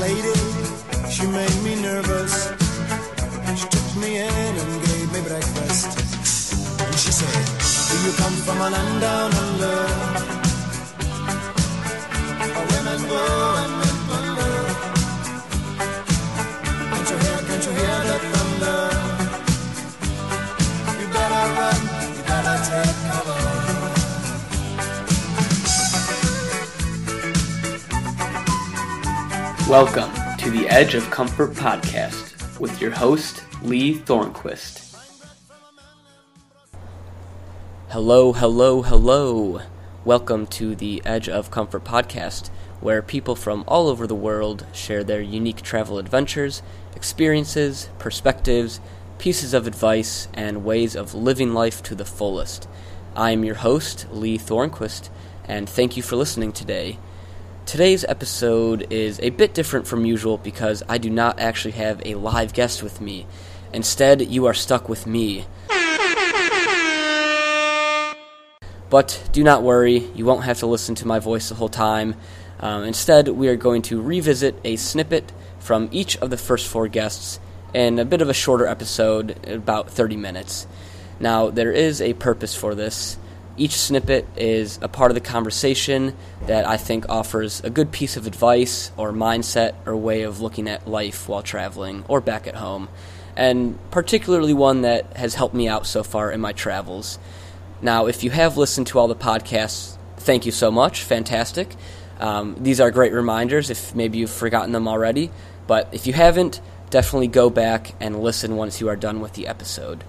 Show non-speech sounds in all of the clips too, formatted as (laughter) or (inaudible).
lady, she made me nervous. She took me in and gave me breakfast. And she said, Do you come from a land down under? Welcome to the Edge of Comfort podcast with your host, Lee Thornquist. Hello, hello, hello. Welcome to the Edge of Comfort podcast, where people from all over the world share their unique travel adventures, experiences, perspectives, pieces of advice, and ways of living life to the fullest. I am your host, Lee Thornquist, and thank you for listening today. Today's episode is a bit different from usual because I do not actually have a live guest with me. Instead, you are stuck with me. But do not worry, you won't have to listen to my voice the whole time. Um, instead, we are going to revisit a snippet from each of the first four guests in a bit of a shorter episode, about 30 minutes. Now, there is a purpose for this. Each snippet is a part of the conversation that I think offers a good piece of advice or mindset or way of looking at life while traveling or back at home, and particularly one that has helped me out so far in my travels. Now, if you have listened to all the podcasts, thank you so much. Fantastic. Um, these are great reminders if maybe you've forgotten them already, but if you haven't, definitely go back and listen once you are done with the episode.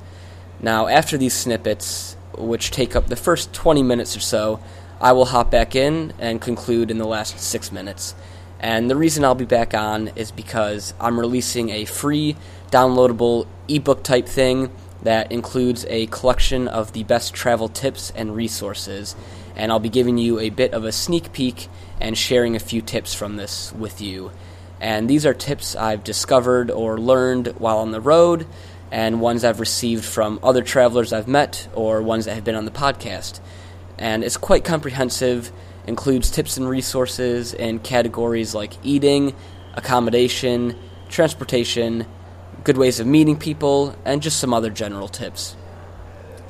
Now, after these snippets, which take up the first 20 minutes or so, I will hop back in and conclude in the last six minutes. And the reason I'll be back on is because I'm releasing a free downloadable ebook type thing that includes a collection of the best travel tips and resources. And I'll be giving you a bit of a sneak peek and sharing a few tips from this with you. And these are tips I've discovered or learned while on the road and ones I've received from other travelers I've met or ones that have been on the podcast. And it's quite comprehensive, includes tips and resources in categories like eating, accommodation, transportation, good ways of meeting people, and just some other general tips.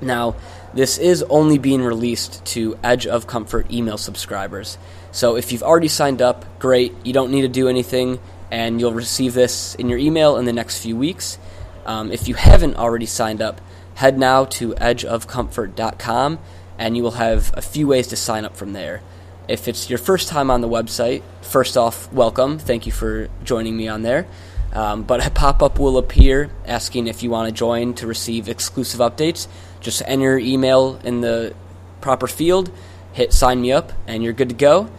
Now, this is only being released to Edge of Comfort email subscribers. So if you've already signed up, great. You don't need to do anything, and you'll receive this in your email in the next few weeks. Um, if you haven't already signed up, head now to edgeofcomfort.com and you will have a few ways to sign up from there. If it's your first time on the website, first off, welcome. Thank you for joining me on there. Um, but a pop up will appear asking if you want to join to receive exclusive updates. Just enter your email in the proper field, hit sign me up, and you're good to go.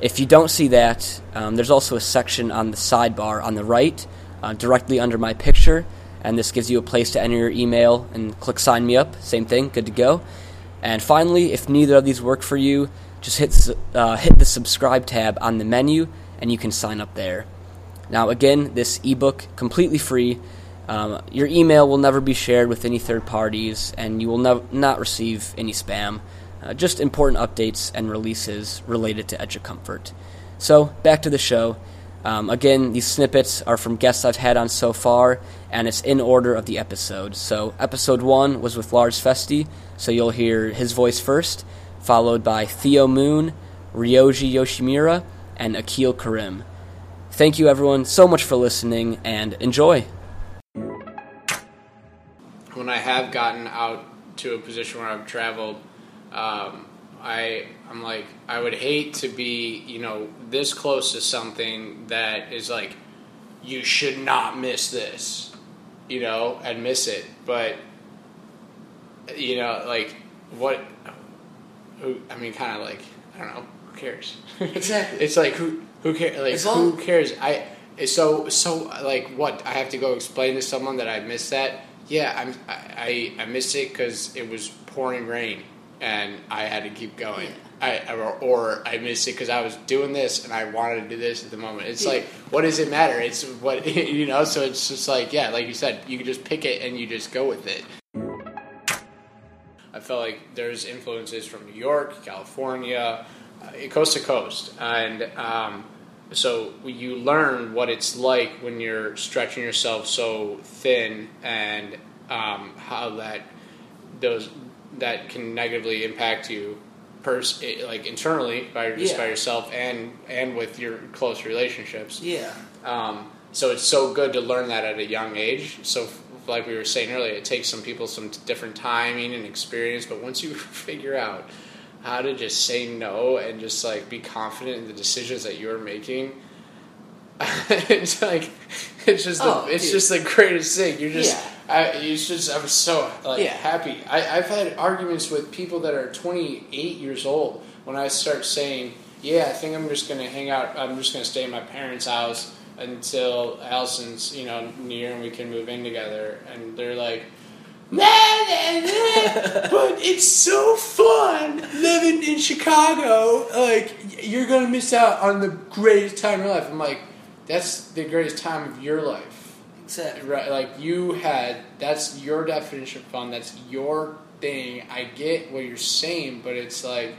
If you don't see that, um, there's also a section on the sidebar on the right, uh, directly under my picture and this gives you a place to enter your email and click sign me up. Same thing, good to go. And finally, if neither of these work for you, just hit uh, hit the subscribe tab on the menu, and you can sign up there. Now, again, this ebook completely free. Um, your email will never be shared with any third parties, and you will nev- not receive any spam. Uh, just important updates and releases related to Edge of Comfort. So, back to the show. Um, again, these snippets are from guests I've had on so far, and it's in order of the episode. So, episode one was with Lars Festi, so you'll hear his voice first, followed by Theo Moon, Ryoji Yoshimura, and Akil Karim. Thank you, everyone, so much for listening, and enjoy. When I have gotten out to a position where I've traveled, um, I I'm like I would hate to be you know this close to something that is like you should not miss this, you know, and miss it. But you know, like what? Who? I mean, kind of like I don't know. Who cares? (laughs) Exactly. it's like who who cares? Like long- who cares? I so so like what? I have to go explain to someone that I missed that. Yeah, I'm, I I I missed it because it was pouring rain and I had to keep going. I or, or I missed it because I was doing this and I wanted to do this at the moment. It's like, what does it matter? It's what (laughs) you know. So it's just like, yeah, like you said, you can just pick it and you just go with it. I felt like there's influences from New York, California, uh, coast to coast, and um, so you learn what it's like when you're stretching yourself so thin, and um, how that those that can negatively impact you pers- like internally by just Yeah. by yourself and and with your close relationships. Yeah. Um, so it's so good to learn that at a young age. So, f- like we were saying earlier, it takes some people some t- different timing and experience, but once you (laughs) figure out how to just say no and just like be confident in the decisions that you're making, (laughs) it's like it's just Oh, the, it's dude. just the greatest thing. You're just Yeah. I, it's just I'm so like Yeah. happy. I, I've had arguments with people that are 28 years old when I start saying, "Yeah, I think I'm just going to hang out. I'm just going to stay in my parents' house until Allison's you know near and we can move in together." And they're like. "Nah, nah, nah, but it's so fun living in Chicago. Like you're gonna miss out on the greatest time of your life. I'm like, that's the greatest time of your life. Exactly. Right, like you had that's your definition of fun. That's your thing. I get what you're saying, but it's like,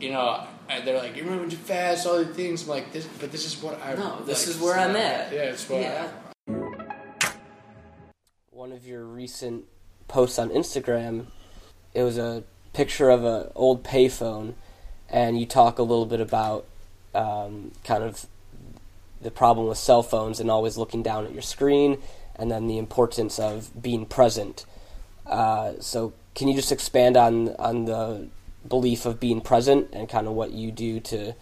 you know, they're like you're moving too fast. All the things. I'm like this, but this is what I. No, this like, is where I'm not- at. Yeah, it's what. Yeah. One of your recent posts on Instagram, it was a picture of an old payphone, and you talk a little bit about um, kind of the problem with cell phones and always looking down at your screen, and then the importance of being present. Uh, so, can you just expand on on the belief of being present and kind of what you do to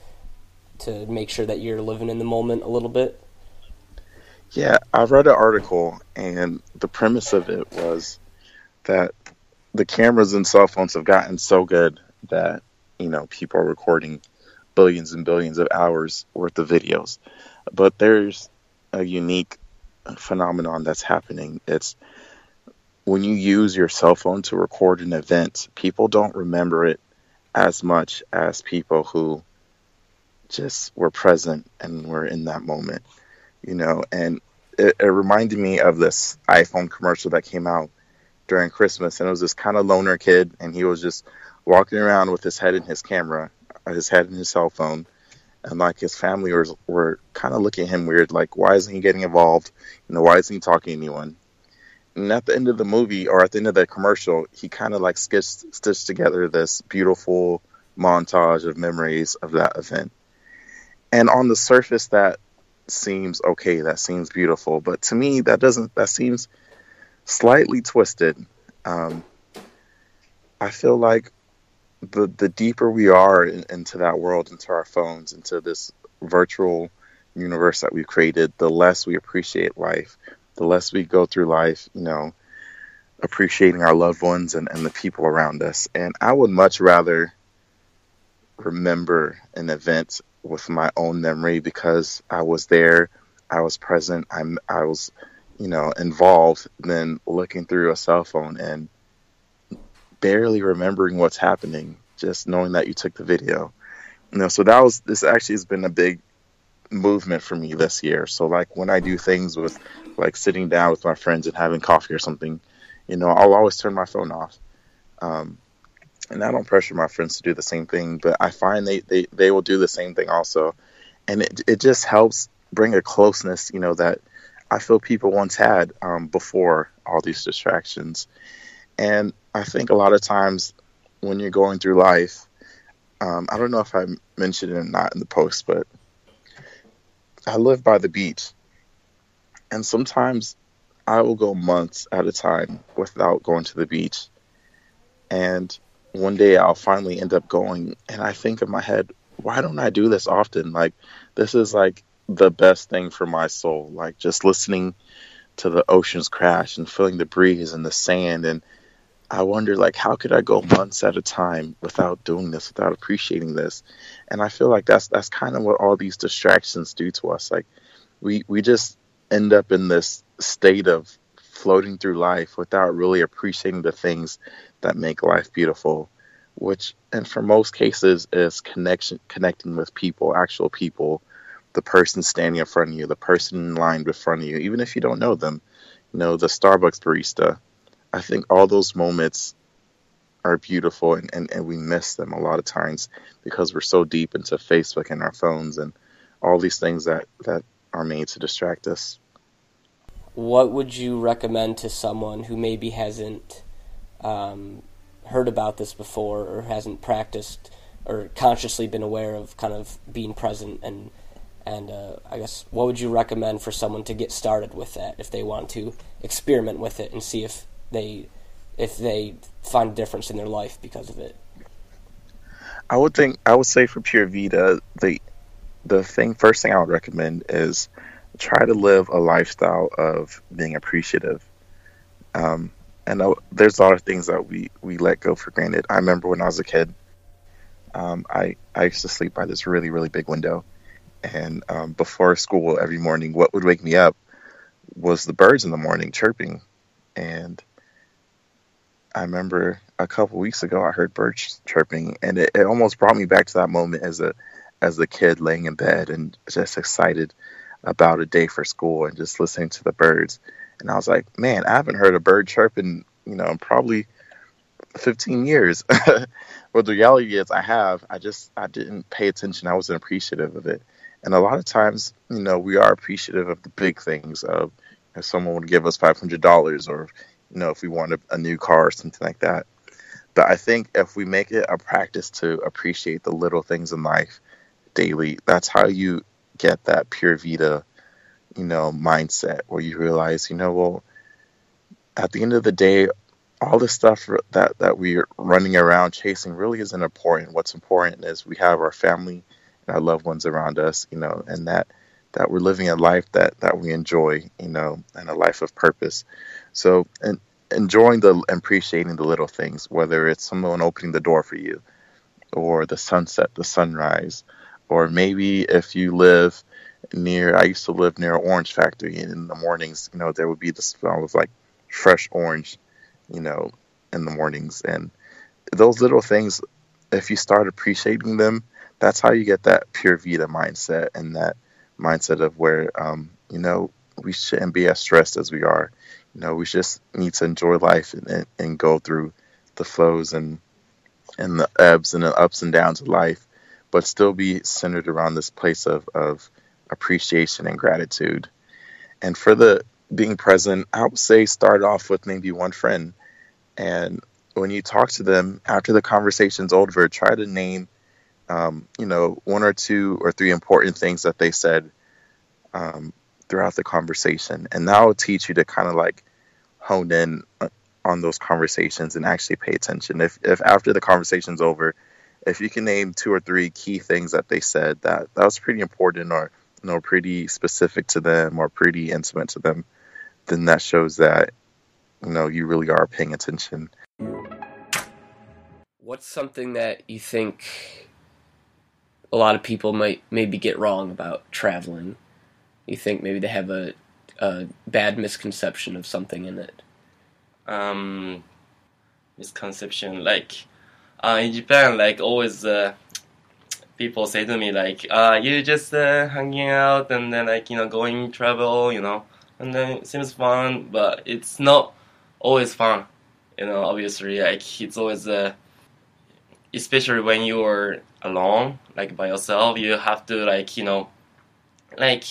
to make sure that you're living in the moment a little bit? Yeah, I read an article, and the premise of it was that the cameras and cell phones have gotten so good that you know people are recording billions and billions of hours worth of videos, but there's a unique phenomenon that's happening. It's when you use your cell phone to record an event, people don't remember it as much as people who just were present and were in that moment you know, and it, it reminded me of this iPhone commercial that came out during Christmas, and it was this kind of loner kid, and he was just walking around with his head in his camera, uh, his head in his cell phone, and like his family was were kind of looking at him weird, like why isn't he getting involved? You know, why isn't he talking to anyone? And at the end of the movie, or at the end of the commercial, he kind of like stitched, stitched together this beautiful montage of memories of that event. And on the surface, that seems okay that seems beautiful but to me that doesn't that seems slightly twisted um, i feel like the the deeper we are in, into that world into our phones into this virtual universe that we've created the less we appreciate life the less we go through life you know appreciating our loved ones and, and the people around us. And i would much rather remember an event with my own memory because I was there, I was present, I'm I was, you know, involved than looking through a cell phone and barely remembering what's happening, just knowing that you took the video. You know, so that was this actually has been a big movement for me this year. So like when I do things with like sitting down with my friends and having coffee or something, you know, I'll always turn my phone off. Um, and I don't pressure my friends to do the same thing, but I find they, they, they will do the same thing also. And it, it just helps bring a closeness, you know, that I feel people once had um, before all these distractions. And I think a lot of times when you're going through life, um, I don't know if I mentioned it or not in the post, but I live by the beach. And sometimes I will go months at a time without going to the beach. And one day I'll finally end up going and I think in my head, why don't I do this often? Like this is like the best thing for my soul. Like just listening to the oceans crash and feeling the breeze and the sand and I wonder like how could I go months at a time without doing this, without appreciating this? And I feel like that's that's kind of what all these distractions do to us. Like we we just end up in this state of floating through life without really appreciating the things that make life beautiful which and for most cases is connection connecting with people actual people the person standing in front of you the person in line in front of you even if you don't know them you know the starbucks barista i think all those moments are beautiful and, and, and we miss them a lot of times because we're so deep into Facebook and our phones and all these things that, that are made to distract us. What would you recommend to someone who maybe hasn't um, heard about this before or hasn't practiced or consciously been aware of kind of being present and and uh, I guess what would you recommend for someone to get started with that if they want to experiment with it and see if they if they find a difference in their life because of it? I would think I would say for Pura Vida the the thing first thing I would recommend is try to live a lifestyle of being appreciative. Um, and there's a lot of things that we we let go for granted. I remember when I was a kid, um, I I used to sleep by this really really big window and um, before school every morning, what would wake me up was the birds in the morning chirping. And I remember a couple weeks ago, I heard birds chirping, and it, it almost brought me back to that moment as a as a kid laying in bed and just excited about a day for school and just listening to the birds. And I was like, man, I haven't heard a bird chirping, you know, in probably 15 years. (laughs) well, the reality is I have. I just I didn't pay attention. I wasn't appreciative of it. And a lot of times, you know, we are appreciative of the big things of if someone would give us $500 or, you know, if we want a, a new car or something like that. But I think if we make it a practice to appreciate the little things in life daily, that's how you get that pura vida, you know, mindset where you realize, you know, well, at the end of the day, all the stuff that that we're running around chasing really isn't important. What's important is we have our family and our loved ones around us, you know, and that that we're living a life that that we enjoy, you know, and a life of purpose. So, and enjoying the appreciating the little things, whether it's someone opening the door for you, or the sunset, the sunrise, or maybe if you live near, I used to live near an orange factory, and in the mornings, you know, there would be the smell of like fresh orange, you know, in the mornings, and those little things, if you start appreciating them that's how you get that pura vida mindset and that mindset of where um, you know we shouldn't be as stressed as we are. You know, we just need to enjoy life and, and, go through the flows and and the ebbs and the ups and downs of life, but still be centered around this place of, of appreciation and gratitude. And for the being present, I would say start off with maybe one friend. And when you talk to them after the conversation's over, try to name um, you know, one or two or three important things that they said um, throughout the conversation. And that will teach you to kind of like hone in uh, on those conversations and actually pay attention. If, if after the conversation's over, if you can name two or three key things that they said that that was pretty important or you know pretty specific to them or pretty intimate to them, then that shows that you know you really are paying attention. What's something that you think a lot of people might maybe get wrong about traveling. You think maybe they have a, a bad misconception of something in it. Um, misconception like uh, in Japan, like always, uh, people say to me like, uh, "You just uh, hanging out and then like you know going travel, you know, and then it seems fun, but it's not always fun, you know. Obviously, like it's always uh, especially when you're alone, like by yourself, you have to like you know, like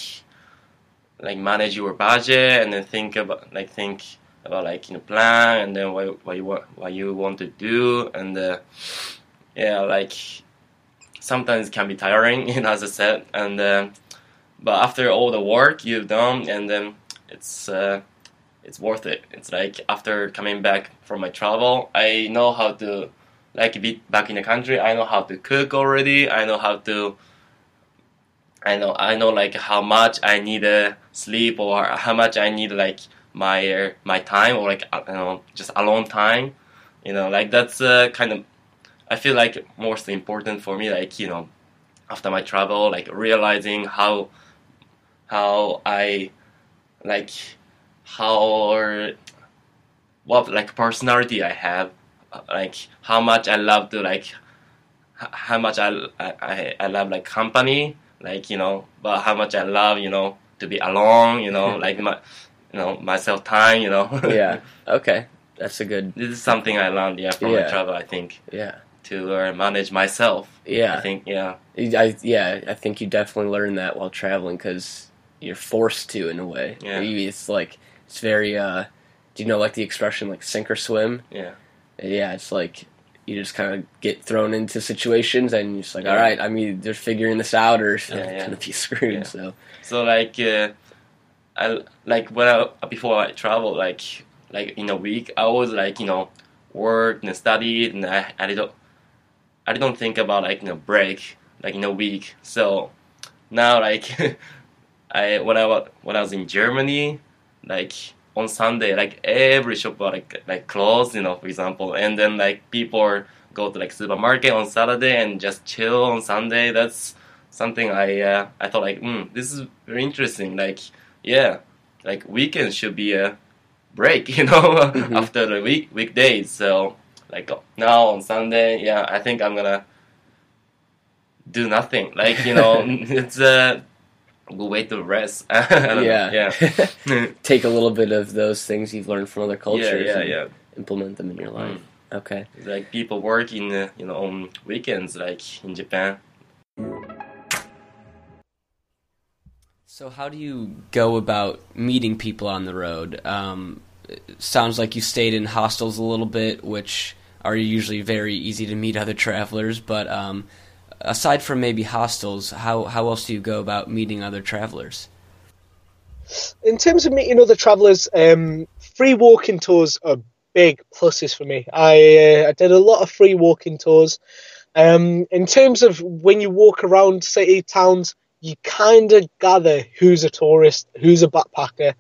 like manage your budget and then think about like think about like you know plan and then what what you want what you want to do and uh, yeah like sometimes it can be tiring (laughs) you know as I said and uh, but after all the work you've done and then it's uh, it's worth it it's like after coming back from my travel I know how to like be back in the country, I know how to cook already. I know how to. I know I know like how much I need a sleep or how much I need like my uh, my time or like uh, you know just alone time. You know, like that's uh, kind of I feel like most important for me. Like you know, after my travel, like realizing how how I like how what like personality I have like how much I love to like how much I, I I love like company like you know but how much I love you know to be alone you know (laughs) like my you know myself time you know (laughs) yeah okay That's a good. This is something I learned, yeah, from Yeah. my travel. I think Yeah. to uh, manage myself. Yeah. I think, yeah, I yeah, I think you definitely learn that while traveling because you're forced to in a way. Yeah. It's like it's very. uh Do you know like the expression like sink or swim? yeah, Yeah, it's like you just kind of get thrown into situations and you're just like, Yeah. all right, I mean, they're figuring this out or Yeah, (laughs) yeah. gonna be screwed. So So like, uh, I like when I before I travel, like like in a week, I always like you know work and study, and I I don't I don't think about like you know break like in a week. So now like (laughs) I when I when I was in Germany, like on Sunday, like every shop was like like closed, you know, for example, and then like people go to like supermarket on Saturday and just chill on Sunday. That's something I uh, I thought like, mm, this is very interesting. Like, yeah, like weekends should be a break, (laughs) you know, Mhm. after the week weekdays. So like now on Sunday, yeah, I think I'm gonna do nothing. Like you know, (laughs) it's a good way to rest. (laughs) I know, yeah, yeah, (laughs) (laughs) take a little bit of those things you've learned from other cultures yeah, and yeah. implement them in your life. Mm. Okay. Like people work in uh, you know on weekends, like in Japan. So, how do you go about meeting people on the road? Um, it sounds like you stayed in hostels a little bit, which are usually very easy to meet other travelers. But um, aside from maybe hostels, how how else do you go about meeting other travelers? in terms of meeting other travellers, um, free walking tours are big pluses for me. I uh, I did a lot of free walking tours. Um, in terms of when you walk around city towns, you kind of gather who's a tourist, who's a backpacker,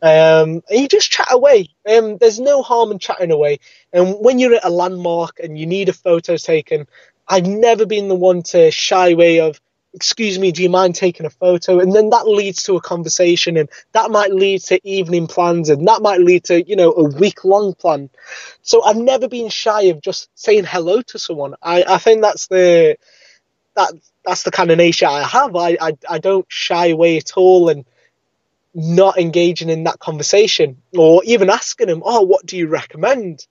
um, and you just chat away. Um, there's no harm in chatting away. And when you're at a landmark and you need a photo taken, I've never been the one to shy away of excuse me, do you mind taking a photo? And then that leads to a conversation and that might lead to evening plans and that might lead to, you know, a week long plan. So I've never been shy of just saying hello to someone. I, I think that's the, that, that's the kind of nature I have. I, I, I don't shy away at all and not engaging in that conversation or even asking them, oh, what do you recommend?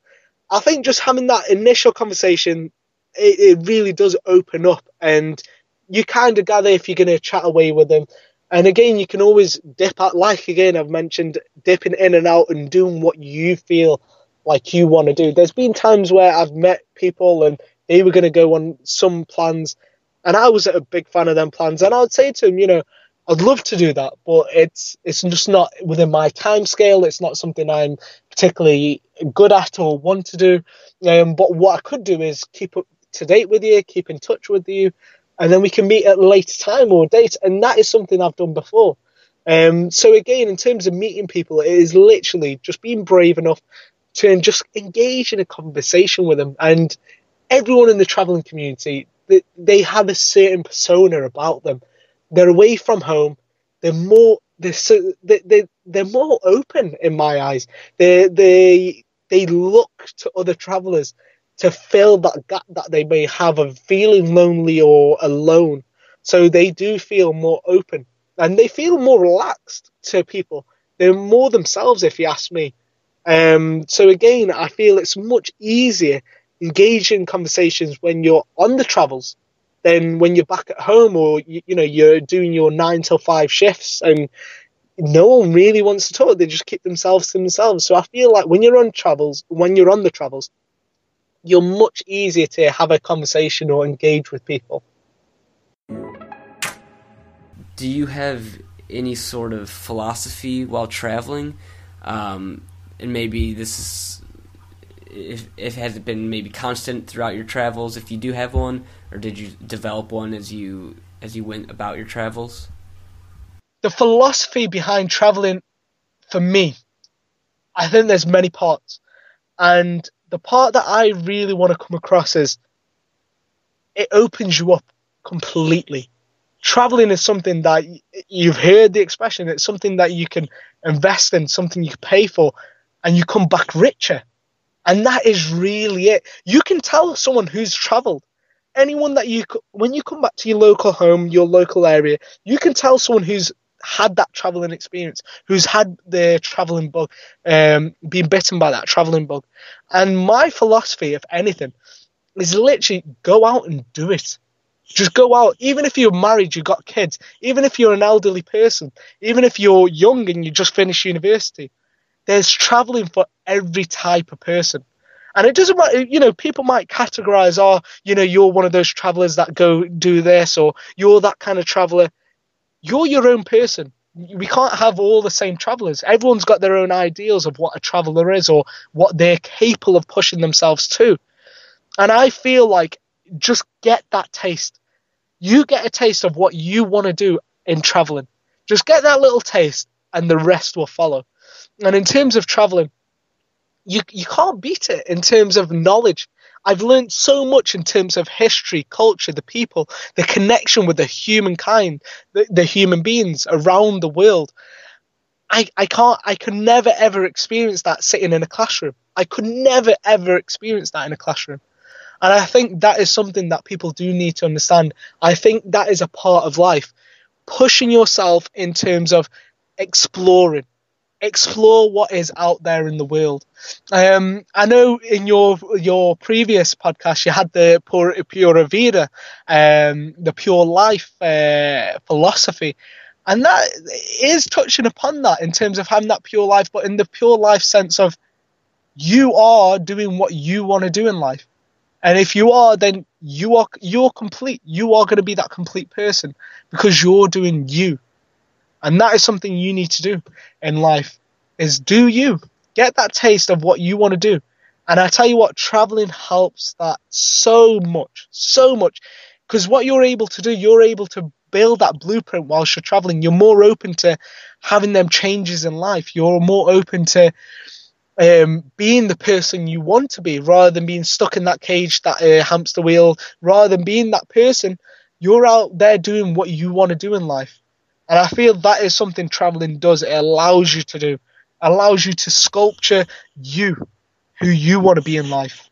I think just having that initial conversation, it, it really does open up and you kind of gather if you're going to chat away with them. And again, you can always dip out, like again, I've mentioned dipping in and out and doing what you feel like you want to do. There's been times where I've met people and they were going to go on some plans, and I was a big fan of them plans. And I would say to them, you know, I'd love to do that, but it's it's just not within my time scale. It's not something I'm particularly good at or want to do. Um, but what I could do is keep up to date with you, keep in touch with you, and then we can meet at a later time or date. And that is something I've done before. Um, so again, in terms of meeting people, it is literally just being brave enough to just engage in a conversation with them. And everyone in the traveling community, they, they have a certain persona about them. They're away from home. They're more they're so, they, they they're more open in my eyes. They they they look to other travelers to fill that gap that they may have of feeling lonely or alone. So they do feel more open and they feel more relaxed to people. They're more themselves, if you ask me. Um, so again, I feel it's much easier engaging in conversations when you're on the travels than when you're back at home or you, you know you're doing your nine till five shifts and no one really wants to talk. They just keep themselves to themselves. So I feel like when you're on travels, when you're on the travels, you're much easier to have a conversation or engage with people. Do you have any sort of philosophy while traveling? Um, and maybe this is if if it has been maybe constant throughout your travels, if you do have one, or did you develop one as you as you went about your travels? The philosophy behind traveling, for me, I think there's many parts, and the part that I really want to come across is it opens you up completely. Traveling is something that you've heard the expression. It's something that you can invest in, something you can pay for, and you come back richer. And that is really it. You can tell someone who's traveled, anyone that you, when you come back to your local home, your local area, you can tell someone who's had that traveling experience, who's had the traveling bug, um, been bitten by that traveling bug. And my philosophy, if anything, is literally go out and do it. Just go out, even if you're married, you've got kids, even if you're an elderly person, even if you're young and you just finished university, there's traveling for every type of person. And it doesn't matter, you know, people might categorize, oh, you know, you're one of those travelers that go do this, or you're that kind of traveler. You're your own person. We can't have all the same travelers. Everyone's got their own ideals of what a traveler is or what they're capable of pushing themselves to. And I feel like just get that taste. You get a taste of what you want to do in traveling. Just get that little taste, and the rest will follow. And in terms of traveling, you you can't beat it in terms of knowledge. I've learned so much in terms of history, culture, the people, the connection with the humankind, the, the human beings around the world. I, I can't I could never ever experience that sitting in a classroom. I could never ever experience that in a classroom. And I think that is something that people do need to understand. I think that is a part of life. Pushing yourself in terms of exploring, explore what is out there in the world. Um, I know in your your previous podcast you had the pure, pura vida, um, the pure life uh, philosophy, and that is touching upon that in terms of having that pure life, but in the pure life sense of you are doing what you want to do in life. And if you are, then you are you're complete. You are going to be that complete person because you're doing you. And that is something you need to do in life is do you. Get that taste of what you want to do. And I tell you what, traveling helps that so much, so much. Because what you're able to do, you're able to build that blueprint whilst you're traveling. You're more open to having them changes in life. You're more open to um, being the person you want to be rather than being stuck in that cage, that uh, hamster wheel. Rather than being that person, you're out there doing what you want to do in life. And I feel that is something traveling does. It allows you to do, allows you to sculpture you, who you want to be in life.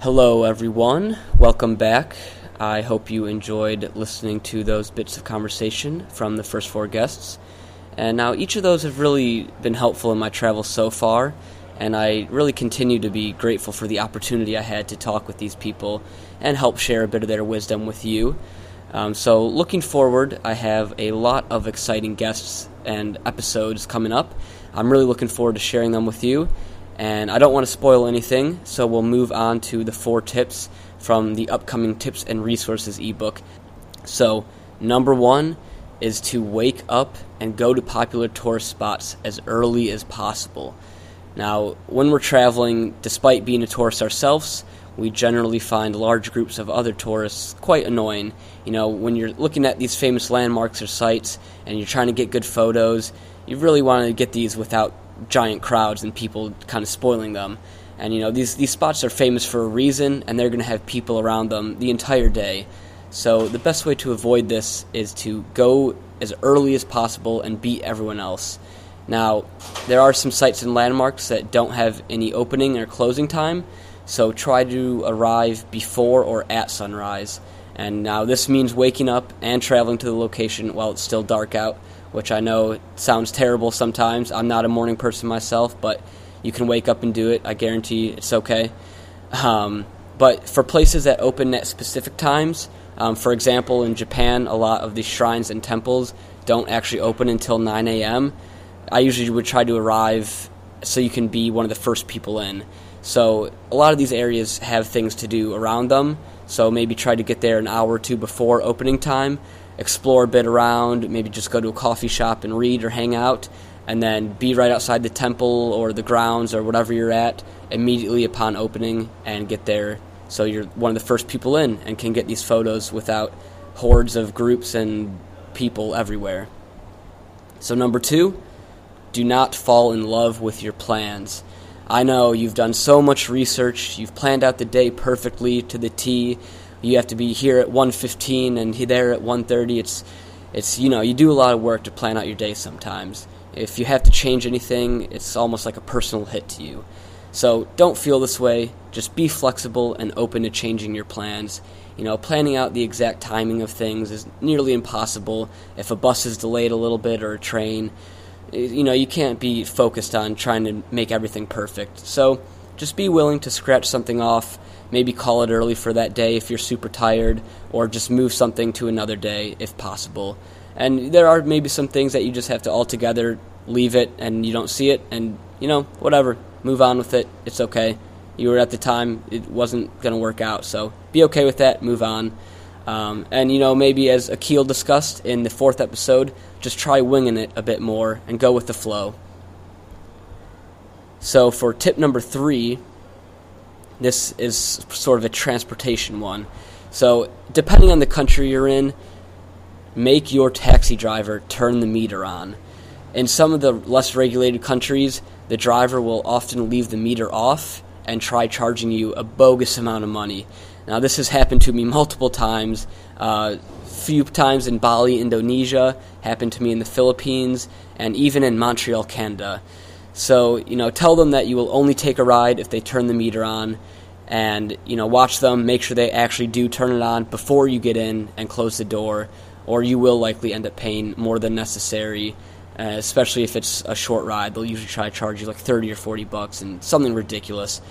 Hello, everyone. Welcome back. I hope you enjoyed listening to those bits of conversation from the first four guests. And now each of those have really been helpful in my travels so far, and I really continue to be grateful for the opportunity I had to talk with these people and help share a bit of their wisdom with you. Um, so, looking forward, I have a lot of exciting guests and episodes coming up. I'm really looking forward to sharing them with you, and I don't want to spoil anything, so we'll move on to the four tips from the upcoming Tips and Resources ebook. So, number one is to wake up and go to popular tourist spots as early as possible. Now, when we're traveling, despite being a tourist ourselves, we generally find large groups of other tourists quite annoying. You know, when you're looking at these famous landmarks or sites and you're trying to get good photos, you really want to get these without giant crowds and people kind of spoiling them. And you know, these these spots are famous for a reason and they're going to have people around them the entire day. So the best way to avoid this is to go as early as possible and beat everyone else. Now, there are some sites and landmarks that don't have any opening or closing time, so try to arrive before or at sunrise. And now this means waking up and traveling to the location while it's still dark out, which I know sounds terrible sometimes. I'm not a morning person myself, but you can wake up and do it. I guarantee it's okay. Um, but for places that open at specific times, um, for example, in Japan, a lot of the shrines and temples don't actually open until 9 a.m. I usually would try to arrive so you can be one of the first people in. So a lot of these areas have things to do around them. So maybe try to get there an hour or two before opening time, explore a bit around, maybe just go to a coffee shop and read or hang out, and then be right outside the temple or the grounds or whatever you're at immediately upon opening and get there so you're one of the first people in and can get these photos without hordes of groups and people everywhere. So, number two, do not fall in love with your plans. I know you've done so much research, you've planned out the day perfectly to the T. You have to be here at 1:15 and there at 1:30. It's it's you know, you do a lot of work to plan out your day sometimes. If you have to change anything, it's almost like a personal hit to you. So, don't feel this way just be flexible and open to changing your plans. You know, planning out the exact timing of things is nearly impossible. If a bus is delayed a little bit or a train, you know, you can't be focused on trying to make everything perfect. So just be willing to scratch something off, maybe call it early for that day if you're super tired, or just move something to another day if possible. And there are maybe some things that you just have to altogether leave it and you don't see it, and you know, whatever, move on with it. It's okay. You were at the time, it wasn't going to work out, so be okay with that, move on. Um, and you know, maybe as Akil discussed in the fourth episode, just try winging it a bit more and go with the flow. So for tip number three, this is sort of a transportation one. So depending on the country you're in, make your taxi driver turn the meter on. In some of the less regulated countries, the driver will often leave the meter off and try charging you a bogus amount of money. Now, this has happened to me multiple times. Uh, few times in Bali, Indonesia, happened to me in the Philippines, and even in Montreal, Canada. So, you know, tell them that you will only take a ride if they turn the meter on, and, you know, watch them, make sure they actually do turn it on before you get in and close the door, or you will likely end up paying more than necessary. Uh, especially if it's a short ride, they'll usually try to charge you like 30 or 40 bucks and something ridiculous.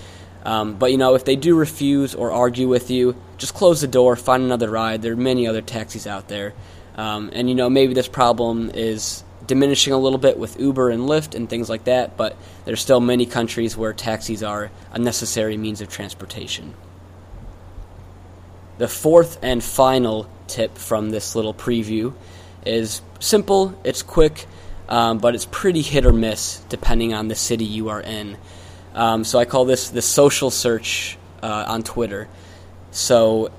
Um, but you know, if they do refuse or argue with you, just close the door, find another ride. There are many other taxis out there. Um, and you know, maybe this problem is diminishing a little bit with Uber and Lyft and things like that, but there's still many countries where taxis are a necessary means of transportation. The fourth and final tip from this little preview is simple, it's quick, um, but it's pretty hit or miss depending on the city you are in. Um, so I call this the social search uh, on Twitter. So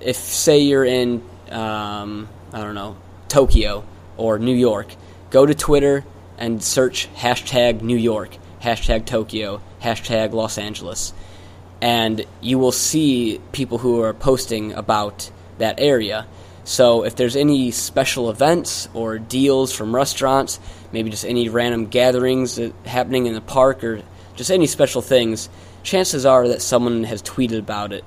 if, say, you're in, um, I don't know, Tokyo or New York, go to Twitter and search hashtag New York, hashtag Tokyo, hashtag Los Angeles. And you will see people who are posting about that area. So if there's any special events or deals from restaurants, maybe just any random gatherings happening in the park or just any special things, chances are that someone has tweeted about it.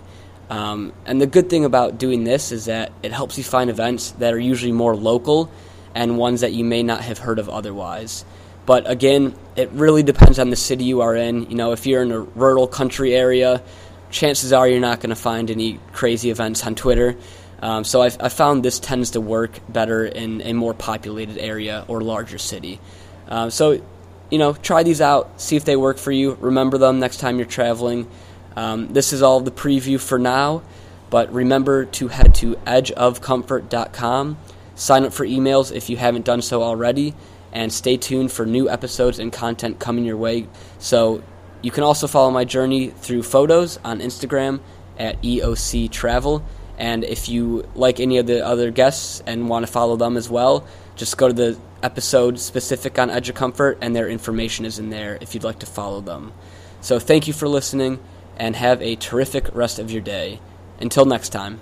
Um, and the good thing about doing this is that it helps you find events that are usually more local and ones that you may not have heard of otherwise. But again, it really depends on the city you are in. You know, if you're in a rural country area, chances are you're not going to find any crazy events on Twitter. Um, so I've, I found this tends to work better in a more populated area or larger city. Um, so, you know, try these out, see if they work for you. Remember them next time you're traveling. Um, this is all the preview for now, but remember to head to edgeofcomfort.com, sign up for emails if you haven't done so already, and stay tuned for new episodes and content coming your way. So you can also follow my journey through photos on Instagram at EOC Travel and if you like any of the other guests and want to follow them as well, just go to the episode specific on Edge of Comfort, and their information is in there if you'd like to follow them. So thank you for listening, and have a terrific rest of your day. Until next time.